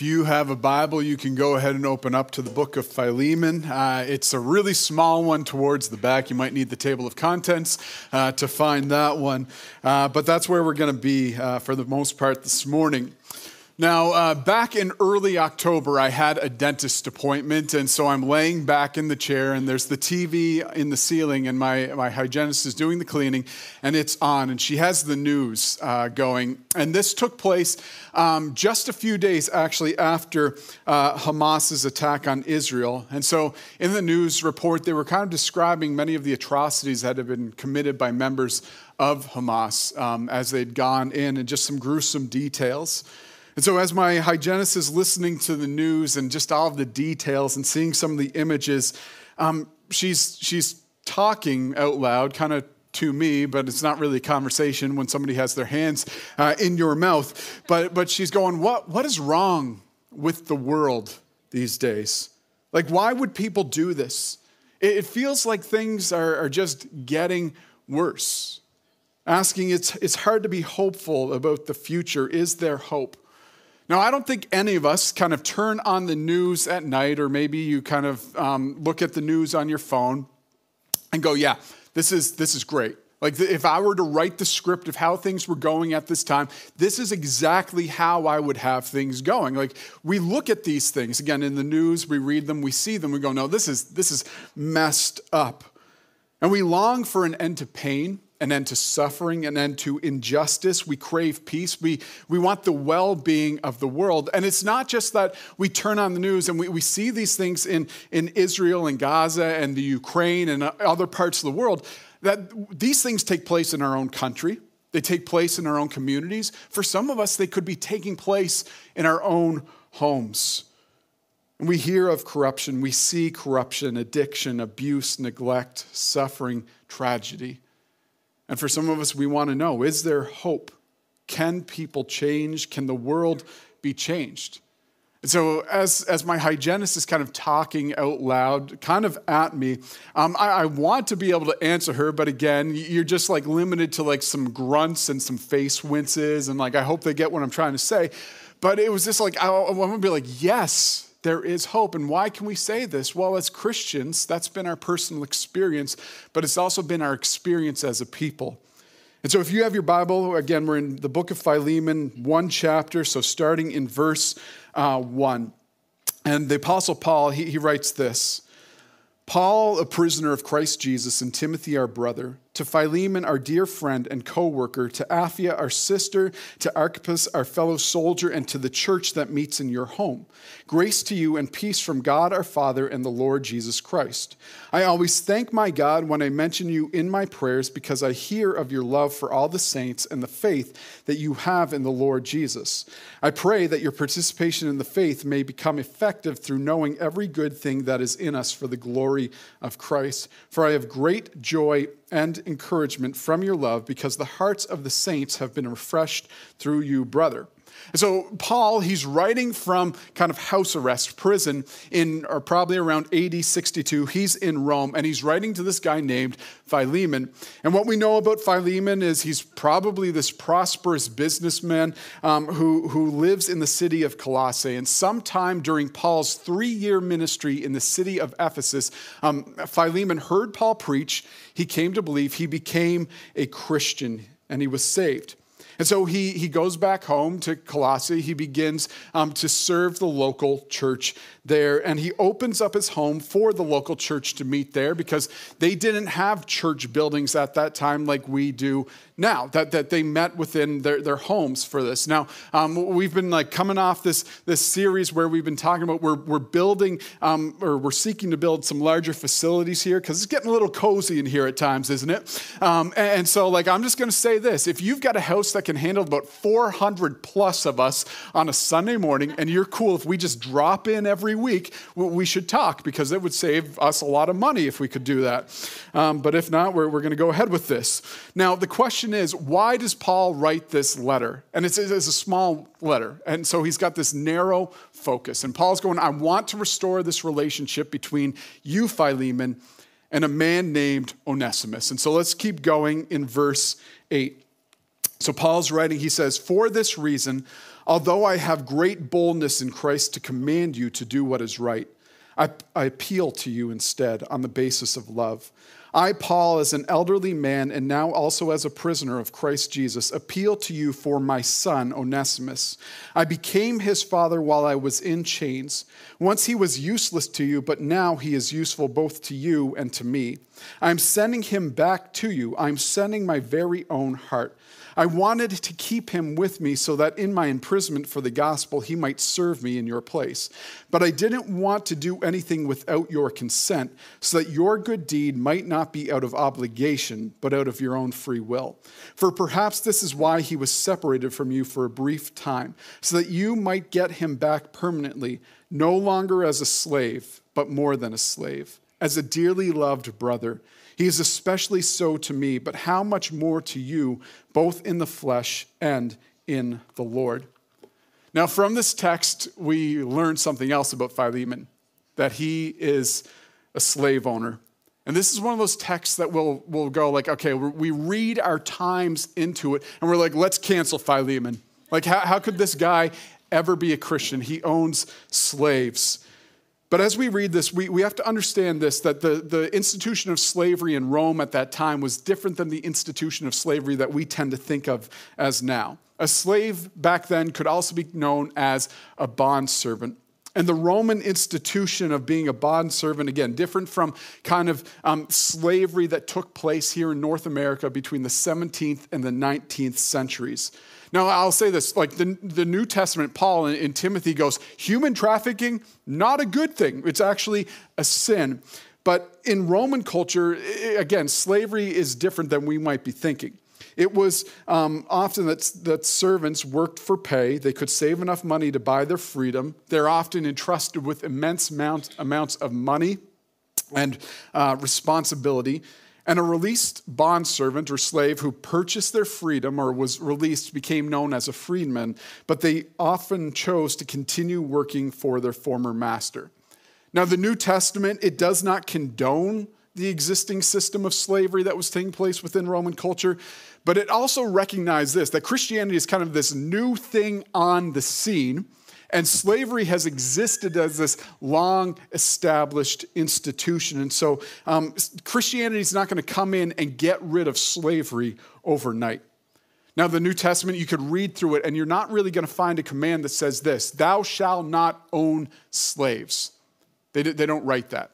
If you have a Bible, you can go ahead and open up to the book of Philemon. Uh, it's a really small one towards the back. You might need the table of contents uh, to find that one. Uh, but that's where we're going to be uh, for the most part this morning. Now, uh, back in early October, I had a dentist appointment, and so I'm laying back in the chair, and there's the TV in the ceiling, and my, my hygienist is doing the cleaning, and it's on, and she has the news uh, going. And this took place um, just a few days actually after uh, Hamas's attack on Israel. And so in the news report, they were kind of describing many of the atrocities that had been committed by members of Hamas um, as they'd gone in, and just some gruesome details. And so, as my hygienist is listening to the news and just all of the details and seeing some of the images, um, she's, she's talking out loud, kind of to me, but it's not really a conversation when somebody has their hands uh, in your mouth. But, but she's going, what, what is wrong with the world these days? Like, why would people do this? It, it feels like things are, are just getting worse. Asking, it's, it's hard to be hopeful about the future. Is there hope? Now, I don't think any of us kind of turn on the news at night, or maybe you kind of um, look at the news on your phone and go, yeah, this is, this is great. Like, if I were to write the script of how things were going at this time, this is exactly how I would have things going. Like, we look at these things, again, in the news, we read them, we see them, we go, no, this is, this is messed up. And we long for an end to pain an end to suffering, an end to injustice. We crave peace. We, we want the well being of the world. And it's not just that we turn on the news and we, we see these things in, in Israel and Gaza and the Ukraine and other parts of the world, that these things take place in our own country. They take place in our own communities. For some of us, they could be taking place in our own homes. And we hear of corruption, we see corruption, addiction, abuse, neglect, suffering, tragedy. And for some of us, we want to know is there hope? Can people change? Can the world be changed? And so, as, as my hygienist is kind of talking out loud, kind of at me, um, I, I, want to be able to answer her, but again, you're just like limited to like some grunts and some face winces, and like I hope they get what I'm trying to say. But it was just like, I, I want to be like, yes, there is hope. And why can we say this? Well, as Christians, that's been our personal experience, but it's also been our experience as a people. And so, if you have your Bible, again, we're in the book of Philemon, one chapter, so starting in verse uh, one. And the Apostle Paul, he, he writes this Paul, a prisoner of Christ Jesus, and Timothy, our brother to Philemon, our dear friend and co worker, to Apphia, our sister, to Archippus, our fellow soldier, and to the church that meets in your home. Grace to you and peace from God our Father and the Lord Jesus Christ. I always thank my God when I mention you in my prayers because I hear of your love for all the saints and the faith that you have in the Lord Jesus. I pray that your participation in the faith may become effective through knowing every good thing that is in us for the glory of Christ. For I have great joy and encouragement from your love because the hearts of the saints have been refreshed through you, brother. So, Paul, he's writing from kind of house arrest, prison, in or probably around AD 62. He's in Rome, and he's writing to this guy named Philemon. And what we know about Philemon is he's probably this prosperous businessman um, who, who lives in the city of Colossae. And sometime during Paul's three year ministry in the city of Ephesus, um, Philemon heard Paul preach. He came to believe, he became a Christian, and he was saved. And so he, he goes back home to Colossae. He begins um, to serve the local church there, and he opens up his home for the local church to meet there because they didn't have church buildings at that time like we do now, that, that they met within their, their homes for this. Now, um, we've been like coming off this, this series where we've been talking about we're, we're building um, or we're seeking to build some larger facilities here because it's getting a little cozy in here at times, isn't it? Um, and, and so, like, I'm just going to say this if you've got a house that handle about 400 plus of us on a Sunday morning, and you're cool if we just drop in every week, we should talk because it would save us a lot of money if we could do that. Um, but if not, we're, we're going to go ahead with this. Now, the question question is why does Paul write this letter? And it's, it's a small letter. And so he's got this narrow focus. And Paul's going, I want to restore this relationship between you, Philemon, and a man named Onesimus. And so let's keep going in verse 8. So Paul's writing, he says, For this reason, Although I have great boldness in Christ to command you to do what is right, I, I appeal to you instead on the basis of love. I, Paul, as an elderly man and now also as a prisoner of Christ Jesus, appeal to you for my son, Onesimus. I became his father while I was in chains. Once he was useless to you, but now he is useful both to you and to me. I am sending him back to you. I am sending my very own heart. I wanted to keep him with me so that in my imprisonment for the gospel he might serve me in your place. But I didn't want to do anything without your consent, so that your good deed might not be out of obligation, but out of your own free will. For perhaps this is why he was separated from you for a brief time, so that you might get him back permanently, no longer as a slave, but more than a slave, as a dearly loved brother he is especially so to me, but how much more to you, both in the flesh and in the Lord. Now, from this text, we learn something else about Philemon that he is a slave owner. And this is one of those texts that will will go like, okay, we read our times into it, and we're like, let's cancel Philemon. Like, how, how could this guy ever be a Christian? He owns slaves. But as we read this, we, we have to understand this that the, the institution of slavery in Rome at that time was different than the institution of slavery that we tend to think of as now. A slave back then could also be known as a bondservant. And the Roman institution of being a bondservant, again, different from kind of um, slavery that took place here in North America between the 17th and the 19th centuries. Now, I'll say this like the, the New Testament, Paul in, in Timothy goes, human trafficking, not a good thing. It's actually a sin. But in Roman culture, again, slavery is different than we might be thinking. It was um, often that, that servants worked for pay. They could save enough money to buy their freedom. They're often entrusted with immense amount, amounts of money and uh, responsibility. And a released bondservant or slave who purchased their freedom or was released became known as a freedman, but they often chose to continue working for their former master. Now, the New Testament, it does not condone the existing system of slavery that was taking place within Roman culture, but it also recognized this that Christianity is kind of this new thing on the scene and slavery has existed as this long established institution. And so um, Christianity is not going to come in and get rid of slavery overnight. Now, the New Testament, you could read through it, and you're not really going to find a command that says this Thou shalt not own slaves. They, they don't write that.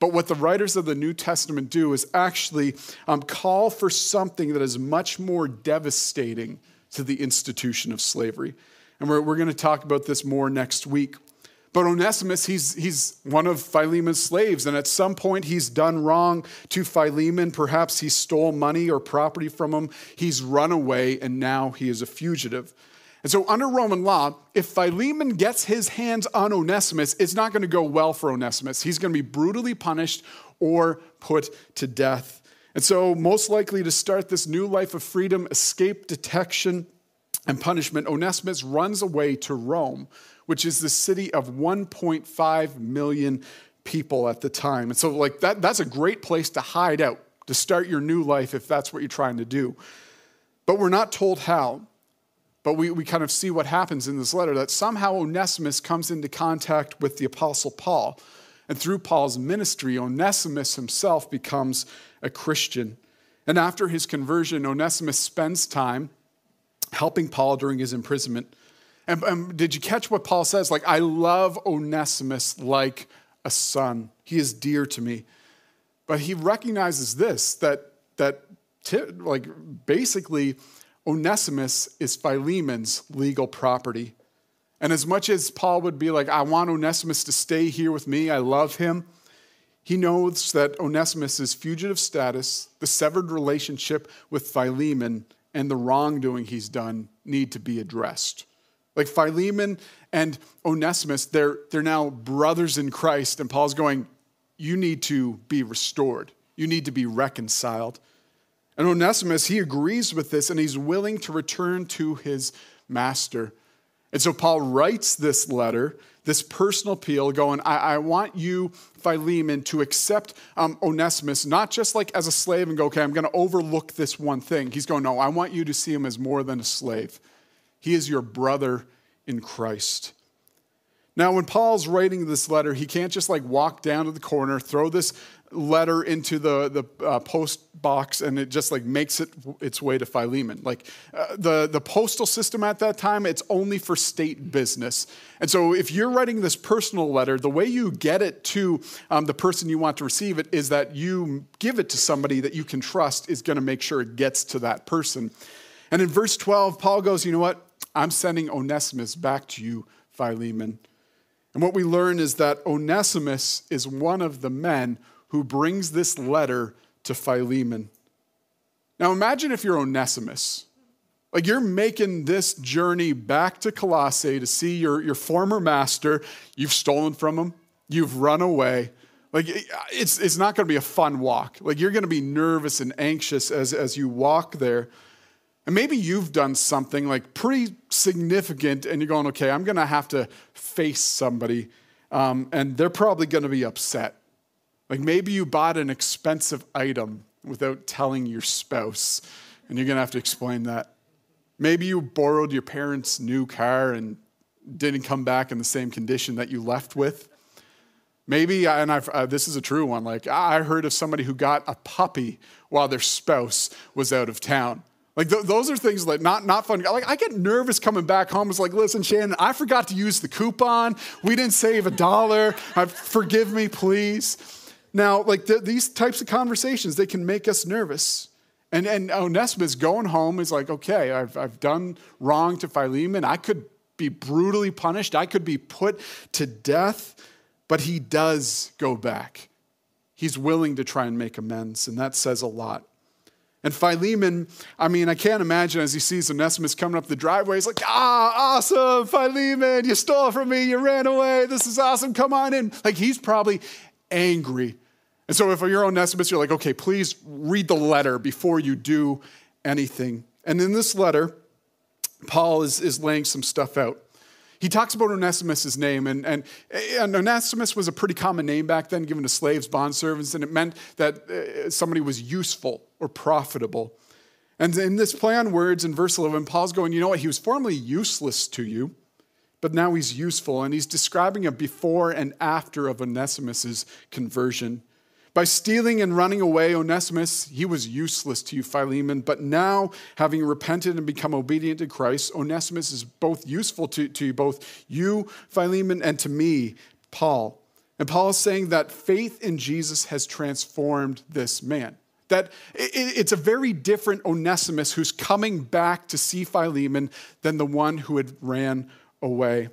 But what the writers of the New Testament do is actually um, call for something that is much more devastating to the institution of slavery. And we're, we're going to talk about this more next week. But Onesimus, he's, he's one of Philemon's slaves, and at some point he's done wrong to Philemon. Perhaps he stole money or property from him. He's run away, and now he is a fugitive. And so, under Roman law, if Philemon gets his hands on Onesimus, it's not going to go well for Onesimus. He's going to be brutally punished or put to death. And so, most likely to start this new life of freedom, escape detection, and punishment, Onesimus runs away to Rome, which is the city of 1.5 million people at the time. And so, like, that, that's a great place to hide out, to start your new life if that's what you're trying to do. But we're not told how. But we, we kind of see what happens in this letter that somehow Onesimus comes into contact with the Apostle Paul. And through Paul's ministry, Onesimus himself becomes a Christian. And after his conversion, Onesimus spends time helping Paul during his imprisonment. And, and, did you catch what Paul says? Like, I love Onesimus like a son. He is dear to me. But he recognizes this that, that like, basically, Onesimus is Philemon's legal property. And as much as Paul would be like, I want Onesimus to stay here with me, I love him, he knows that Onesimus' fugitive status, the severed relationship with Philemon, and the wrongdoing he's done need to be addressed. Like Philemon and Onesimus, they're, they're now brothers in Christ, and Paul's going, You need to be restored, you need to be reconciled. And Onesimus, he agrees with this and he's willing to return to his master. And so Paul writes this letter this personal appeal going, I, I want you, Philemon, to accept um, Onesimus, not just like as a slave and go, okay, I'm going to overlook this one thing. He's going, no, I want you to see him as more than a slave. He is your brother in Christ. Now, when Paul's writing this letter, he can't just like walk down to the corner, throw this letter into the, the uh, post box and it just like makes it its way to Philemon. Like uh, the, the postal system at that time, it's only for state business. And so if you're writing this personal letter, the way you get it to um, the person you want to receive it is that you give it to somebody that you can trust is going to make sure it gets to that person. And in verse 12, Paul goes, You know what? I'm sending Onesimus back to you, Philemon. And what we learn is that Onesimus is one of the men who brings this letter to Philemon. Now imagine if you're Onesimus. Like you're making this journey back to Colossae to see your, your former master. You've stolen from him, you've run away. Like it's, it's not going to be a fun walk. Like you're going to be nervous and anxious as, as you walk there. And maybe you've done something like pretty significant and you're going, okay, I'm going to have to face somebody. Um, and they're probably going to be upset. Like maybe you bought an expensive item without telling your spouse, and you're gonna have to explain that. Maybe you borrowed your parents' new car and didn't come back in the same condition that you left with. Maybe, and I've, uh, this is a true one, like I heard of somebody who got a puppy while their spouse was out of town. Like th- those are things like not not fun. Like I get nervous coming back home. It's like, listen, Shannon, I forgot to use the coupon. We didn't save a dollar. Uh, forgive me, please. Now, like the, these types of conversations, they can make us nervous. And, and Onesimus going home is like, okay, I've, I've done wrong to Philemon. I could be brutally punished, I could be put to death, but he does go back. He's willing to try and make amends, and that says a lot. And Philemon, I mean, I can't imagine as he sees Onesimus coming up the driveway, he's like, ah, awesome, Philemon, you stole from me, you ran away, this is awesome, come on in. Like he's probably angry. And so if you're on Onesimus, you're like, okay, please read the letter before you do anything. And in this letter, Paul is, is laying some stuff out. He talks about Onesimus' name, and, and, and, Onesimus was a pretty common name back then, given to slaves, bond servants, and it meant that uh, somebody was useful or profitable. And in this play on words in verse 11, Paul's going, you know what? He was formerly useless to you, but now he's useful. And he's describing a before and after of Onesimus' conversion. By stealing and running away, Onesimus, he was useless to you, Philemon. But now, having repented and become obedient to Christ, Onesimus is both useful to, to both you, Philemon, and to me, Paul. And Paul is saying that faith in Jesus has transformed this man. That it's a very different Onesimus who's coming back to see Philemon than the one who had ran away.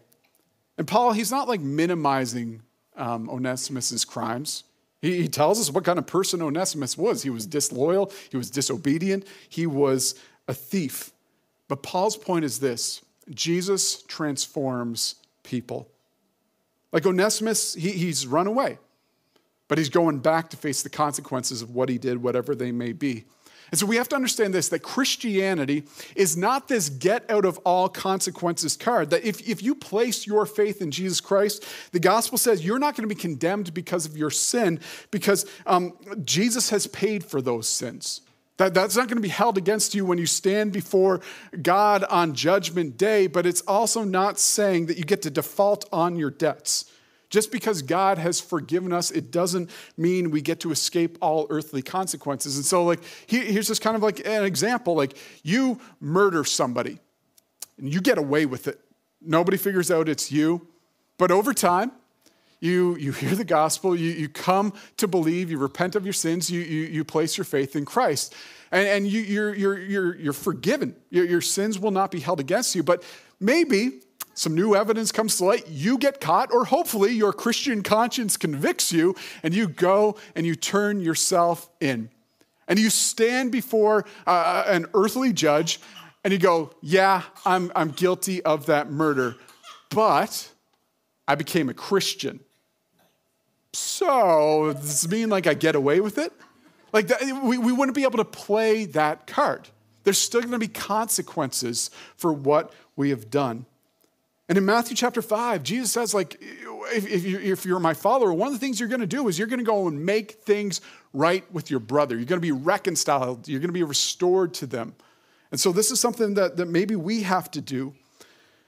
And Paul, he's not like minimizing um, Onesimus's crimes. He, he tells us what kind of person Onesimus was. He was disloyal, he was disobedient, he was a thief. But Paul's point is this Jesus transforms people. Like Onesimus, he, he's run away, but he's going back to face the consequences of what he did, whatever they may be. And so we have to understand this that Christianity is not this get out of all consequences card. That if, if you place your faith in Jesus Christ, the gospel says you're not going to be condemned because of your sin, because um, Jesus has paid for those sins. That, that's not going to be held against you when you stand before God on judgment day, but it's also not saying that you get to default on your debts. Just because God has forgiven us, it doesn't mean we get to escape all earthly consequences. And so, like, here's just kind of like an example like, you murder somebody and you get away with it. Nobody figures out it's you. But over time, you, you hear the gospel, you, you come to believe, you repent of your sins, you, you, you place your faith in Christ. And, and you, you're, you're, you're, you're forgiven. Your, your sins will not be held against you. But maybe some new evidence comes to light, you get caught, or hopefully your Christian conscience convicts you, and you go and you turn yourself in. And you stand before uh, an earthly judge, and you go, Yeah, I'm, I'm guilty of that murder, but I became a Christian. So, does this mean like I get away with it? Like, that, we, we wouldn't be able to play that card. There's still to be consequences for what we have done. And in Matthew chapter 5, Jesus says, like, if, you're my follower, one of the things you're going to do is you're going to go and make things right with your brother. You're going to be reconciled. You're going to be restored to them. And so this is something that, that maybe we have to do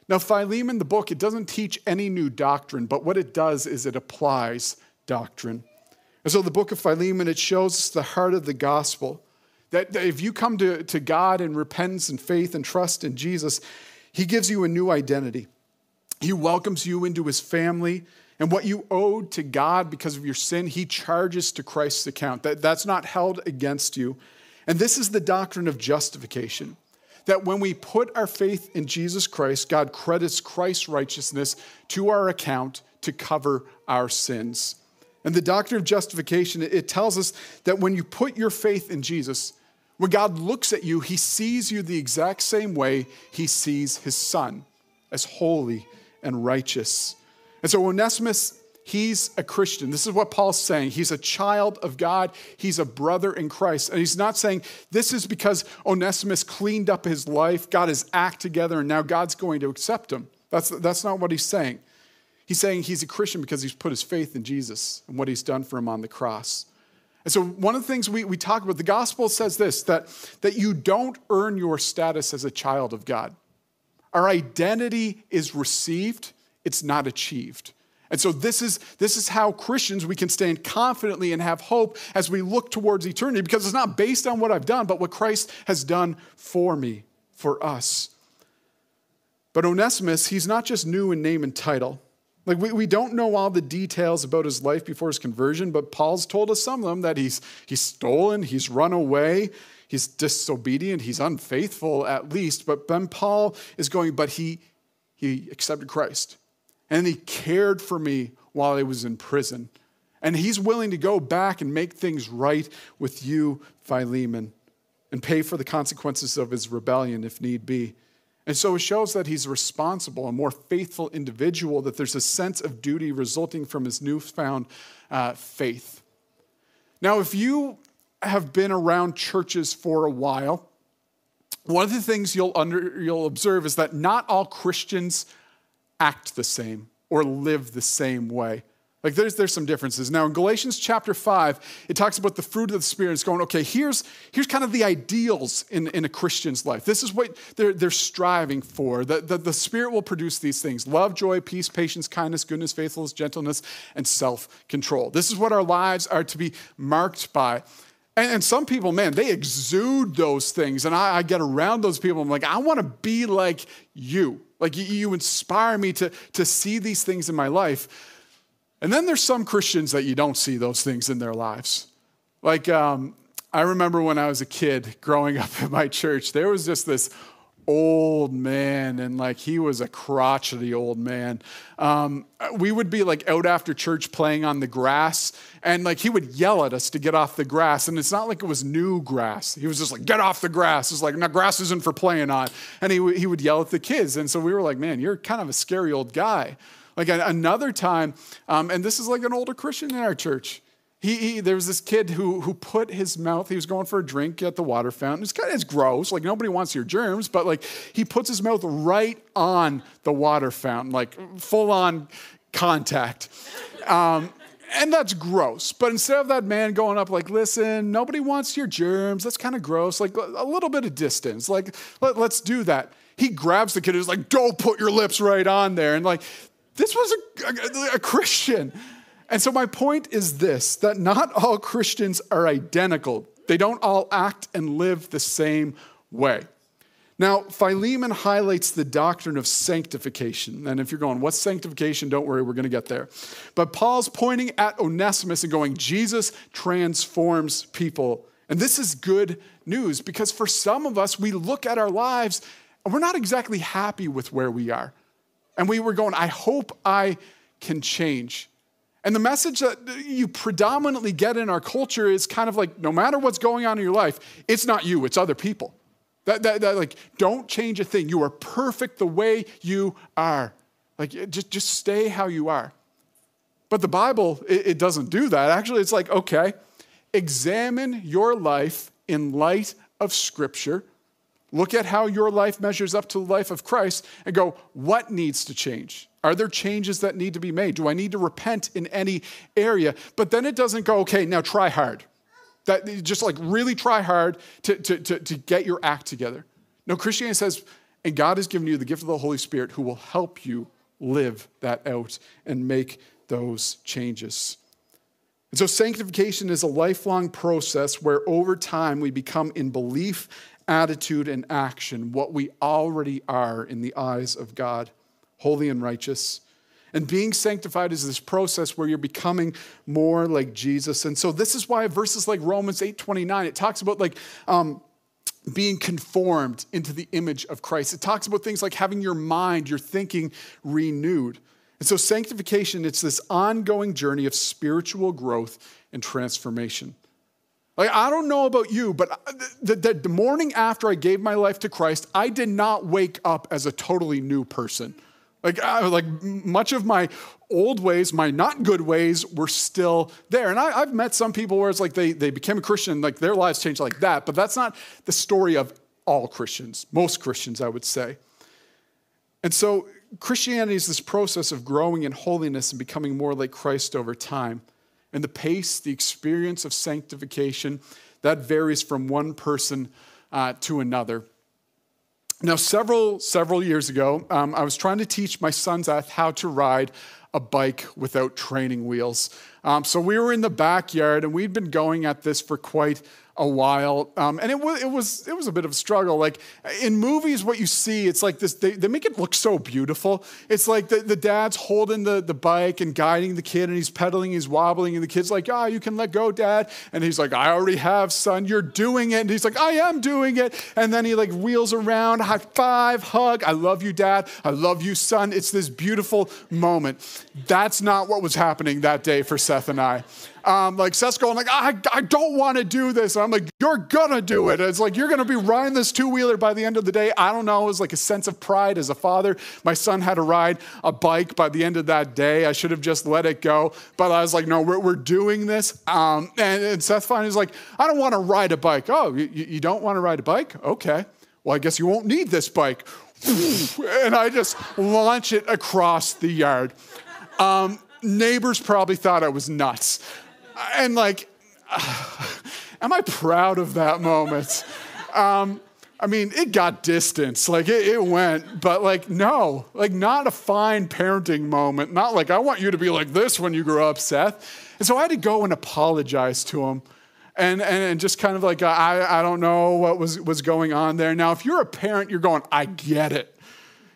Now, Philemon, the book, it doesn't teach any new doctrine, but what it does is it applies doctrine. And so the book of Philemon, it shows us the heart of the gospel. That, that if you come to, to God in repentance and faith and trust in Jesus, He gives you a new identity. He welcomes you into His family. And what you owed to God because of your sin, He charges to Christ's account. That, that's not held against you. And this is the doctrine of justification that when we put our faith in Jesus Christ, God credits Christ's righteousness to our account to cover our sins. And the doctrine of justification, it tells us that when you put your faith in Jesus, when God looks at you, he sees you the exact same way he sees his son, as holy and righteous. And so Onesimus He's a Christian. This is what Paul's saying. He's a child of God. He's a brother in Christ. And he's not saying this is because Onesimus cleaned up his life, got his act together, and now God's going to accept him. That's, that's not what he's saying. He's saying he's a Christian because he's put his faith in Jesus and what he's done for him on the cross. And so, one of the things we, we talk about, the gospel says this that, that you don't earn your status as a child of God. Our identity is received, it's not achieved. And so this is, this is how Christians, we can stand confidently and have hope as we look towards eternity because it's not based on what I've done, but what Christ has done for me, for us. But Onesimus, he's not just new in name and title. Like we, we don't know all the details about his life before his conversion, but Paul's told us some of them that he's, he's stolen, he's run away, he's disobedient, he's unfaithful at least. But then Paul is going, but he, he accepted Christ and he cared for me while I was in prison. And he's willing to go back and make things right with you, Philemon, and pay for the consequences of his rebellion if need be. And so it shows that he's responsible, a more faithful individual, that there's a sense of duty resulting from his newfound uh, faith. Now, if you have been around churches for a while, one of the things you'll, under, you'll observe is that not all Christians act the same or live the same way. Like there's, there's some differences. Now in Galatians chapter 5, it talks about the fruit of the Spirit. It's going, okay, here's, here's kind of the ideals in, in a Christian's life. This is what they're, they're striving for. The, the, the Spirit will produce these things love, joy, peace, patience, kindness, goodness, faithfulness, gentleness, and self control. This is what our lives are to be marked by. And, and some people, man, they exude those things. And I, I get around those people. I'm like, I want to be like you. Like you, you inspire me to, to see these things in my life. And then there's some Christians that you don't see those things in their lives. Like, um, I remember when I was a kid growing up in my church, there was just this old man, and like he was a crotchety old man. Um, we would be like out after church playing on the grass, and like he would yell at us to get off the grass. And it's not like it was new grass. He was just like, "Get off the grass!" It's like, "No, grass isn't for playing on." And he he would yell at the kids, and so we were like, "Man, you're kind of a scary old guy." Like another time, um, and this is like an older Christian in our church. He, he, there was this kid who, who put his mouth, he was going for a drink at the water fountain. It's kind of it's gross, like nobody wants your germs, but like he puts his mouth right on the water fountain, like full on contact. Um, and that's gross. But instead of that man going up, like, listen, nobody wants your germs, that's kind of gross, like a little bit of distance, like, let, us do that. He grabs the kid and is like, don't put your lips right on there. And like, this was a, a, a Christian. And so, my point is this that not all Christians are identical, they don't all act and live the same way. Now, Philemon highlights the doctrine of sanctification. And if you're going, what's sanctification? Don't worry, we're going to get there. But Paul's pointing at Onesimus and going, Jesus transforms people. And this is good news because for some of us, we look at our lives and we're not exactly happy with where we are. And we were going, I hope I can change. And the message that you predominantly get in our culture is kind of like no matter what's going on in your life, it's not you, it's other people. That, that, that like, don't change a thing. You are perfect the way you are. Like, just, just stay how you are. But the Bible, it, it doesn't do that. Actually, it's like, okay, examine your life in light of Scripture. Look at how your life measures up to the life of Christ and go, what needs to change? Are there changes that need to be made? Do I need to repent in any area? But then it doesn't go, okay, now try hard. That just like really try hard to, to, to, to get your act together. No, Christianity says, And God has given you the gift of the Holy Spirit who will help you live that out and make those changes. And so, sanctification is a lifelong process where over time we become in belief, attitude, and action what we already are in the eyes of God holy and righteous. And being sanctified is this process where you're becoming more like Jesus. And so this is why verses like Romans 8 29, it talks about like um, being conformed into the image of Christ. It talks about things like having your mind, your thinking renewed. And so, sanctification, it's this ongoing journey of spiritual growth and transformation. Like, I don't know about you, but uh, the, the, the, morning after I gave my life to Christ, I did not wake up as a totally new person. Like, I, like much of my old ways, my not good ways, were still there. And I, have met some people where it's like they, they became a Christian, like their lives changed like that, but that's not the story of all Christians, most Christians, I would say. And so, Christianity is this process of growing in holiness and becoming more like Christ over time. And the pace, the experience of sanctification, that varies from one person uh, to another. Now, several, several years ago, um, I was trying to teach my son Seth how to ride a bike without training wheels. Um, so we were in the backyard and we'd been going at this for quite a while. Um, and it was, it, was, it was a bit of a struggle. Like in movies, what you see, it's like this, they, they make it look so beautiful. It's like the, the dad's holding the, the bike and guiding the kid and he's pedaling, he's wobbling, and the kid's like, ah, oh, you can let go, dad. And he's like, I already have, son, you're doing it. And he's like, I am doing it. And then he like wheels around, high five, hug, I love you, dad. I love you, son. It's this beautiful moment. That's not what was happening that day for Seth and I um, like Seth's going like, I, I don't want to do this. And I'm like, you're gonna do it. it's like you're gonna be riding this two wheeler by the end of the day. I don't know. It was like a sense of pride as a father. My son had to ride a bike by the end of that day. I should have just let it go, but I was like, no, we're, we're doing this. Um, and, and Seth finally like, I don't want to ride a bike. Oh, you, you don't want to ride a bike? Okay. Well, I guess you won't need this bike. and I just launch it across the yard. Um, neighbors probably thought I was nuts and like, am I proud of that moment? Um, I mean, it got distance, like it, it, went, but like, no, like not a fine parenting moment. Not like, I want you to be like this when you grow up, Seth. And so I had to go and apologize to him. And, and, and just kind of like, I, I don't know what was, was going on there. Now, if you're a parent, you're going, I get it.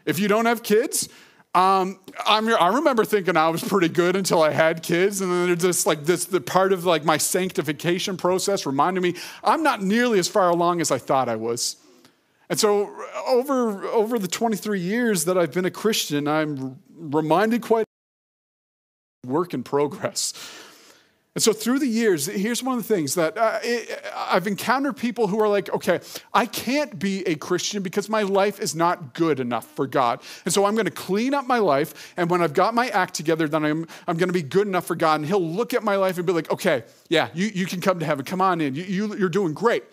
If you don't have kids, um, i remember thinking I was pretty good until I had kids, and then just like this, the part of like my sanctification process reminded me I'm not nearly as far along as I thought I was. And so over over the 23 years that I've been a Christian, I'm reminded quite work in progress. And so through the years, here's one of the things that uh, I've encountered people who are like, okay, I can't be a Christian because my life is not good enough for God. And so I'm going to clean up my life. And when I've got my act together, then I'm, I'm going to be good enough for God. And He'll look at my life and be like, okay, yeah, you, you can come to heaven. Come on in. You, you, you're doing great.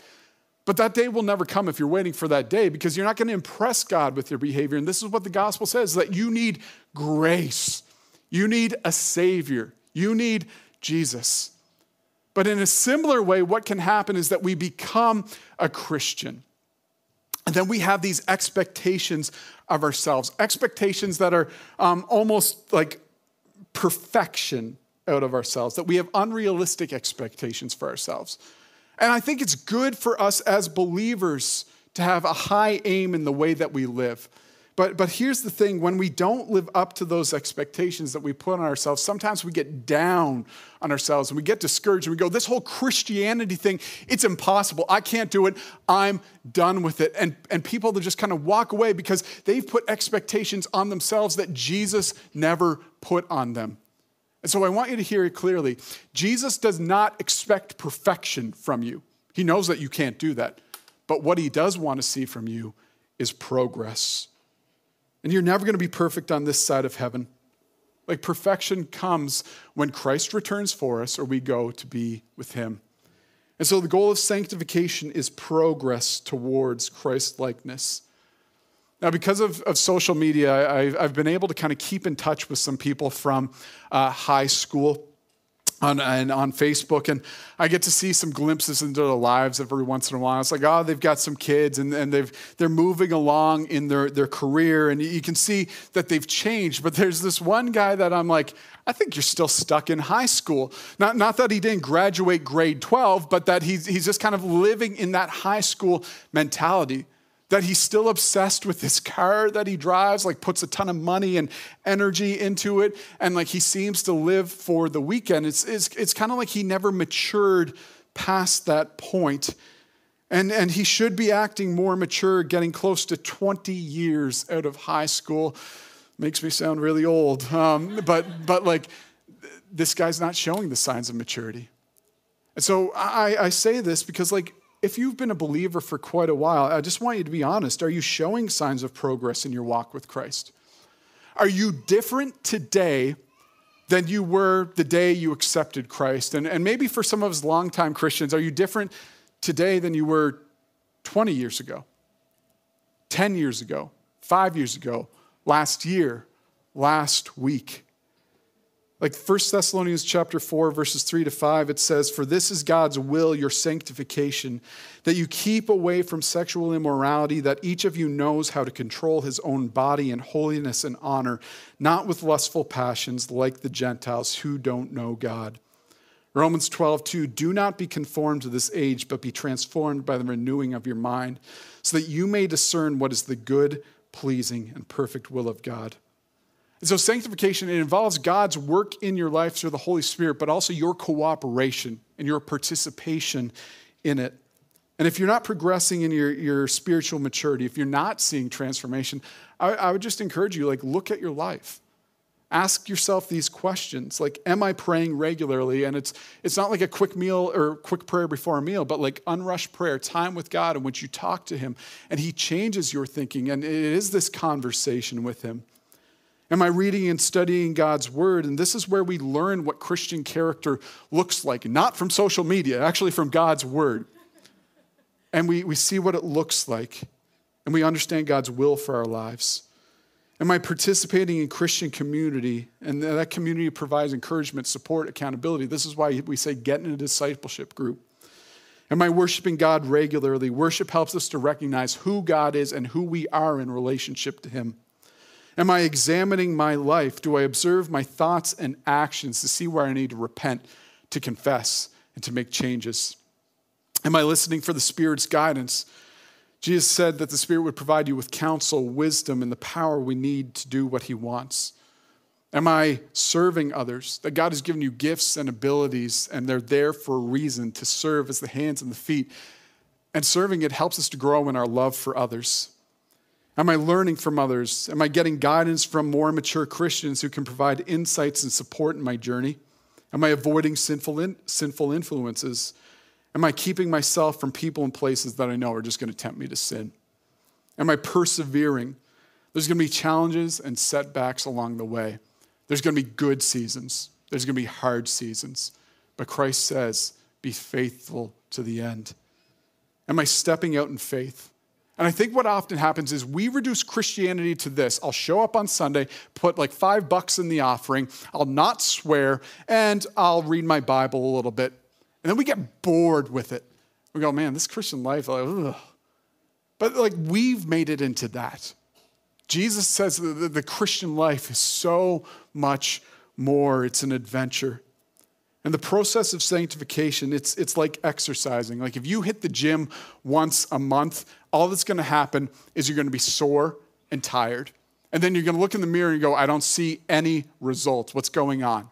But that day will never come if you're waiting for that day because you're not going to impress God with your behavior. And this is what the gospel says that you need grace, you need a Savior, you need Jesus. But in a similar way, what can happen is that we become a Christian. And then we have these expectations of ourselves, expectations that are um, almost like perfection out of ourselves, that we have unrealistic expectations for ourselves. And I think it's good for us as believers to have a high aim in the way that we live. But, but here's the thing when we don't live up to those expectations that we put on ourselves, sometimes we get down on ourselves and we get discouraged and we go, This whole Christianity thing, it's impossible. I can't do it. I'm done with it. And, and people that just kind of walk away because they've put expectations on themselves that Jesus never put on them. And so I want you to hear it clearly Jesus does not expect perfection from you, He knows that you can't do that. But what He does want to see from you is progress. And you're never going to be perfect on this side of heaven. Like perfection comes when Christ returns for us or we go to be with him. And so the goal of sanctification is progress towards Christ likeness. Now, because of, of social media, I, have been able to kind of keep in touch with some people from uh, high school. On and on Facebook, and I get to see some glimpses into their lives every once in a while. It's like, oh, they've got some kids, and, and they've they're moving along in their their career, and you can see that they've changed. But there's this one guy that I'm like, I think you're still stuck in high school. Not not that he didn't graduate grade 12, but that he's he's just kind of living in that high school mentality that he's still obsessed with this car that he drives, like puts a ton of money and energy into it, and like he seems to live for the weekend. It's, it's, it's kind of like he never matured past that point. And, and he should be acting more mature, getting close to 20 years out of high school. Makes me sound really old. Um, but, but like, this guy's not showing the signs of maturity. And so I, I say this because, like, if you've been a believer for quite a while, I just want you to be honest. Are you showing signs of progress in your walk with Christ? Are you different today than you were the day you accepted Christ? And, and maybe for some of us longtime Christians, are you different today than you were 20 years ago, 10 years ago, five years ago, last year, last week? Like 1 Thessalonians chapter 4 verses 3 to 5 it says for this is God's will your sanctification that you keep away from sexual immorality that each of you knows how to control his own body in holiness and honor not with lustful passions like the Gentiles who don't know God. Romans 12, 2, do not be conformed to this age, but be transformed by the renewing of your mind, so that you may discern what is the good, pleasing, and perfect will of God. And so, sanctification, it involves God's work in your life through the Holy Spirit, but also your cooperation and your participation in it. And if you're not progressing in your, your spiritual maturity, if you're not seeing transformation, I, I would just encourage you, like, look at your life. Ask yourself these questions like, am I praying regularly? And it's, it's not like a quick meal or quick prayer before a meal, but like unrushed prayer, time with God in which you talk to Him and He changes your thinking. And it is this conversation with Him. Am I reading and studying God's word? And this is where we learn what Christian character looks like, not from social media, actually from God's word. And we, we see what it looks like, and we understand God's will for our lives. Am I participating in Christian community? And that community provides encouragement, support, accountability. This is why we say get in a discipleship group. Am I worshiping God regularly? Worship helps us to recognize who God is and who we are in relationship to Him. Am I examining my life? Do I observe my thoughts and actions to see where I need to repent, to confess, and to make changes? Am I listening for the Spirit's guidance? Jesus said that the Spirit would provide you with counsel, wisdom, and the power we need to do what He wants. Am I serving others? That God has given you gifts and abilities, and they're there for a reason to serve as the hands and the feet. And serving it helps us to grow in our love for others. Am I learning from others? Am I getting guidance from more mature Christians who can provide insights and support in my journey? Am I avoiding sinful, in, sinful influences? Am I keeping myself from people and places that I know are just going to tempt me to sin? Am I persevering? There's going to be challenges and setbacks along the way. There's going to be good seasons, there's going to be hard seasons. But Christ says, be faithful to the end. Am I stepping out in faith? And I think what often happens is we reduce Christianity to this I'll show up on Sunday, put like five bucks in the offering, I'll not swear, and I'll read my Bible a little bit. And then we get bored with it. We go, man, this Christian life, like, ugh. But like we've made it into that. Jesus says that the Christian life is so much more, it's an adventure. And the process of sanctification, it's, it's like exercising. Like if you hit the gym once a month, all that's going to happen is you're going to be sore and tired. And then you're going to look in the mirror and go, I don't see any results. What's going on?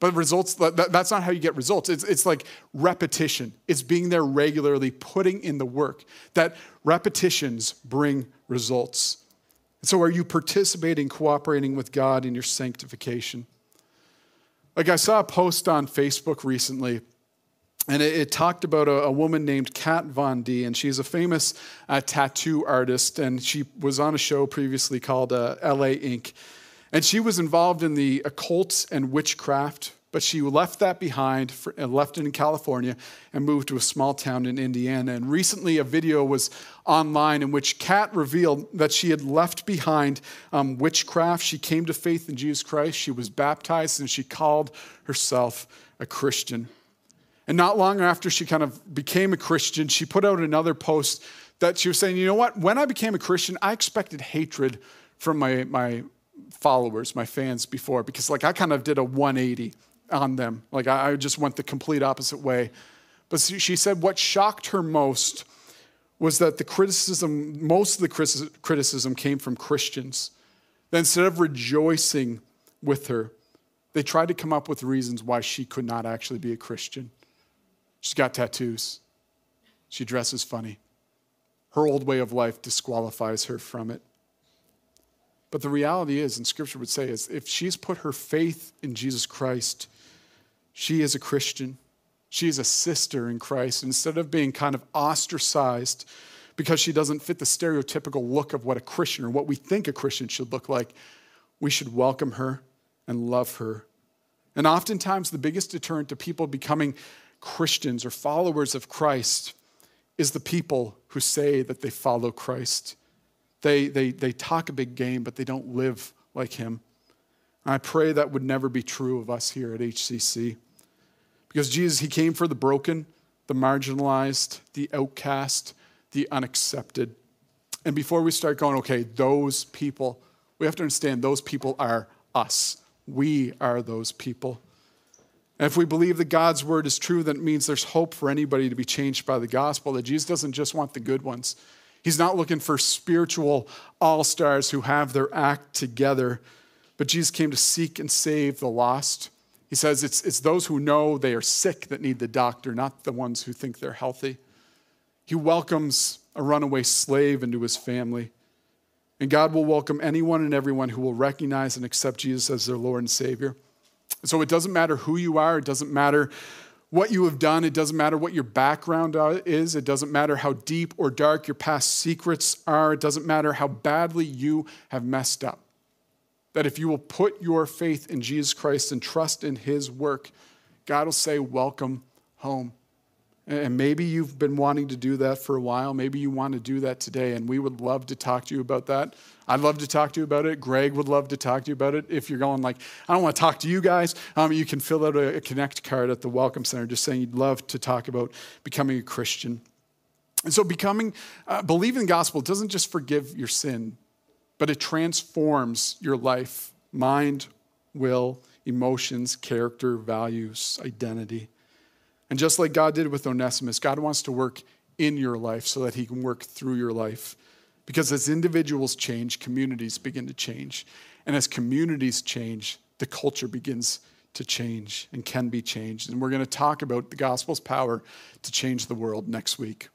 But results, that's not how you get results. It's, it's like repetition. It's being there regularly, putting in the work. That repetitions bring results. So, are you participating, cooperating with God in your sanctification? Like I saw a post on Facebook recently, and it, it talked about a, a, woman named Kat Von D, and she's a famous uh, tattoo artist, and she was on a show previously called uh, LA Ink. And she was involved in the occult and witchcraft but she left that behind and left it in California and moved to a small town in Indiana. And recently, a video was online in which Kat revealed that she had left behind um, witchcraft. She came to faith in Jesus Christ. She was baptized and she called herself a Christian. And not long after she kind of became a Christian, she put out another post that she was saying, you know what? When I became a Christian, I expected hatred from my, my followers, my fans before, because like I kind of did a 180 on them. Like I, just went the complete opposite way. But she said what shocked her most was that the criticism, most of the criticism came from Christians. That instead of rejoicing with her, they tried to come up with reasons why she could not actually be a Christian. She's got tattoos. She dresses funny. Her old way of life disqualifies her from it. But the reality is, and scripture would say, is if she's put her faith in Jesus Christ, she is a Christian. She is a sister in Christ. Instead of being kind of ostracized because she doesn't fit the stereotypical look of what a Christian or what we think a Christian should look like, we should welcome her and love her. And oftentimes, the biggest deterrent to people becoming Christians or followers of Christ is the people who say that they follow Christ. They, they, they talk a big game, but they don't live like him. And I pray that would never be true of us here at HCC. Because Jesus, he came for the broken, the marginalized, the outcast, the unaccepted. And before we start going, okay, those people, we have to understand those people are us. We are those people. And if we believe that God's word is true, then it means there's hope for anybody to be changed by the gospel, that Jesus doesn't just want the good ones. He's not looking for spiritual all stars who have their act together, but Jesus came to seek and save the lost. He says it's, it's those who know they are sick that need the doctor, not the ones who think they're healthy. He welcomes a runaway slave into his family. And God will welcome anyone and everyone who will recognize and accept Jesus as their Lord and Savior. So it doesn't matter who you are, it doesn't matter what you have done, it doesn't matter what your background uh, is, it doesn't matter how deep or dark your past secrets are, it doesn't matter how badly you have messed up. That if you will put your faith in Jesus Christ and trust in his work, God will say, Welcome home. And maybe you've been wanting to do that for a while. Maybe you want to do that today, and we would love to talk to you about that. I'd love to talk to you about it. Greg would love to talk to you about it. If you're going like, I don't want to talk to you guys, um, you can fill out a, a Connect card at the Welcome Center just saying you'd love to talk about becoming a Christian. And so, becoming, uh, believing the gospel doesn't just forgive your sin, but it transforms your life mind, will, emotions, character, values, identity. And just like God did with Onesimus, God wants to work in your life so that he can work through your life. Because as individuals change, communities begin to change. And as communities change, the culture begins to change and can be changed. And we're going to talk about the gospel's power to change the world next week.